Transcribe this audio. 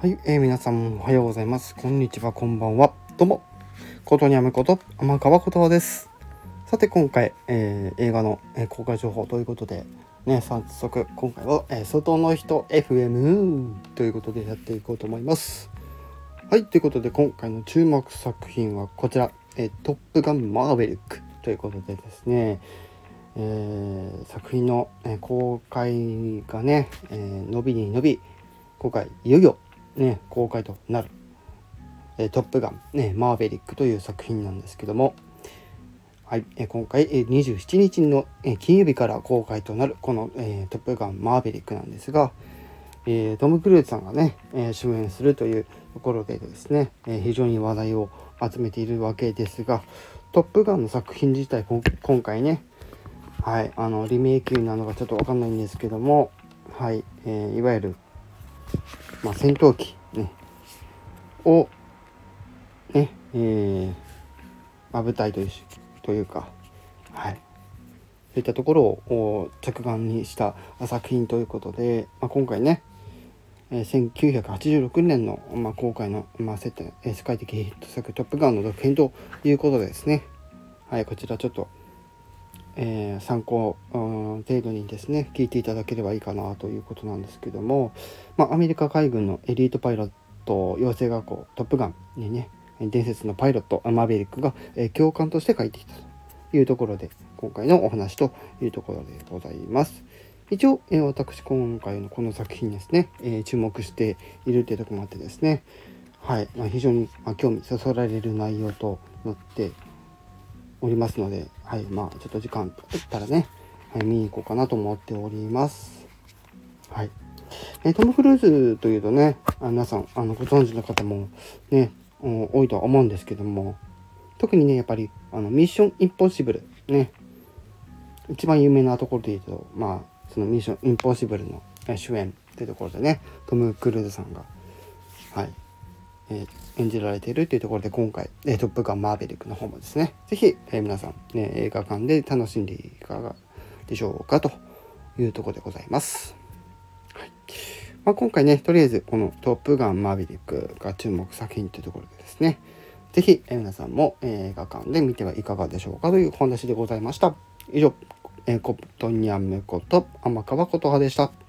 はい、えー、皆さんおはようございます。こんにちは、こんばんは。どうも、ことにゃむこと天川ことわです。さて、今回、えー、映画の、えー、公開情報ということで、ね、早速、今回は、えー、外の人 FM ということでやっていこうと思います。はい、ということで、今回の注目作品はこちら、えー、トップガンマーヴェリックということでですね、えー、作品の、えー、公開がね、えー、伸びに伸び、今回いよいよね、公開となる、え、トップガン、ね、マーヴェリックという作品なんですけども、はい、え、今回、え、27日の、え、金曜日から公開となるこの、え、トップガンマーヴェリックなんですが、え、トム・クルーズさんがね、え、主演するというところでですね、え、非常に話題を集めているわけですが、トップガンの作品自体、今回ね、はい、あのリメイクなのかちょっとわかんないんですけども、はい、えー、いわゆるまあ、戦闘機、ね、を、ね、えー、まあ、舞台というというか、はい、そういったところを着眼にした作品ということで、まあ、今回ね、えー、1986年の、まあ、公開の、まあ、世界的ヒット作「トップガン」の続編ということでですね、はい、こちらちょっとえー、参考、うん、程度にですね聞いていただければいいかなということなんですけども、まあ、アメリカ海軍のエリートパイロット養成学校トップガンにね伝説のパイロットマーベリックが、えー、教官として書いてきたというところで今回のお話というところでございます。一応、えー、私今回のこの作品ですね、え、注目しているというとこもあってですねはい、まあ、非常に、ま、興味そそられる内容となっておりますので、はい、まあちょっと時間あったらね、はい、見に行こうかなと思っております。はい。えートム・クルーズというとね、あ皆さんあのご存知の方もね、多いとは思うんですけども、特にね、やっぱりあのミッション・インポッシブル、ね、一番有名なところで言うと、まあ、そのミッション・インポッシブルの主演っていうところでね、トム・クルーズさんが、はい、えー、演じられているというところで今回、えー、トップガンマーヴェリックの方もですね、是非、えー、皆さん、ね、映画館で楽しんでいかがでしょうかというところでございます。はいまあ、今回ね、とりあえずこのトップガンマーヴェリックが注目作品というところでですね、是非、えー、皆さんも、え映画館で見てはいかがでしょうかというお話でございました。以上、えー、コプトニャムこと天川琴葉でした。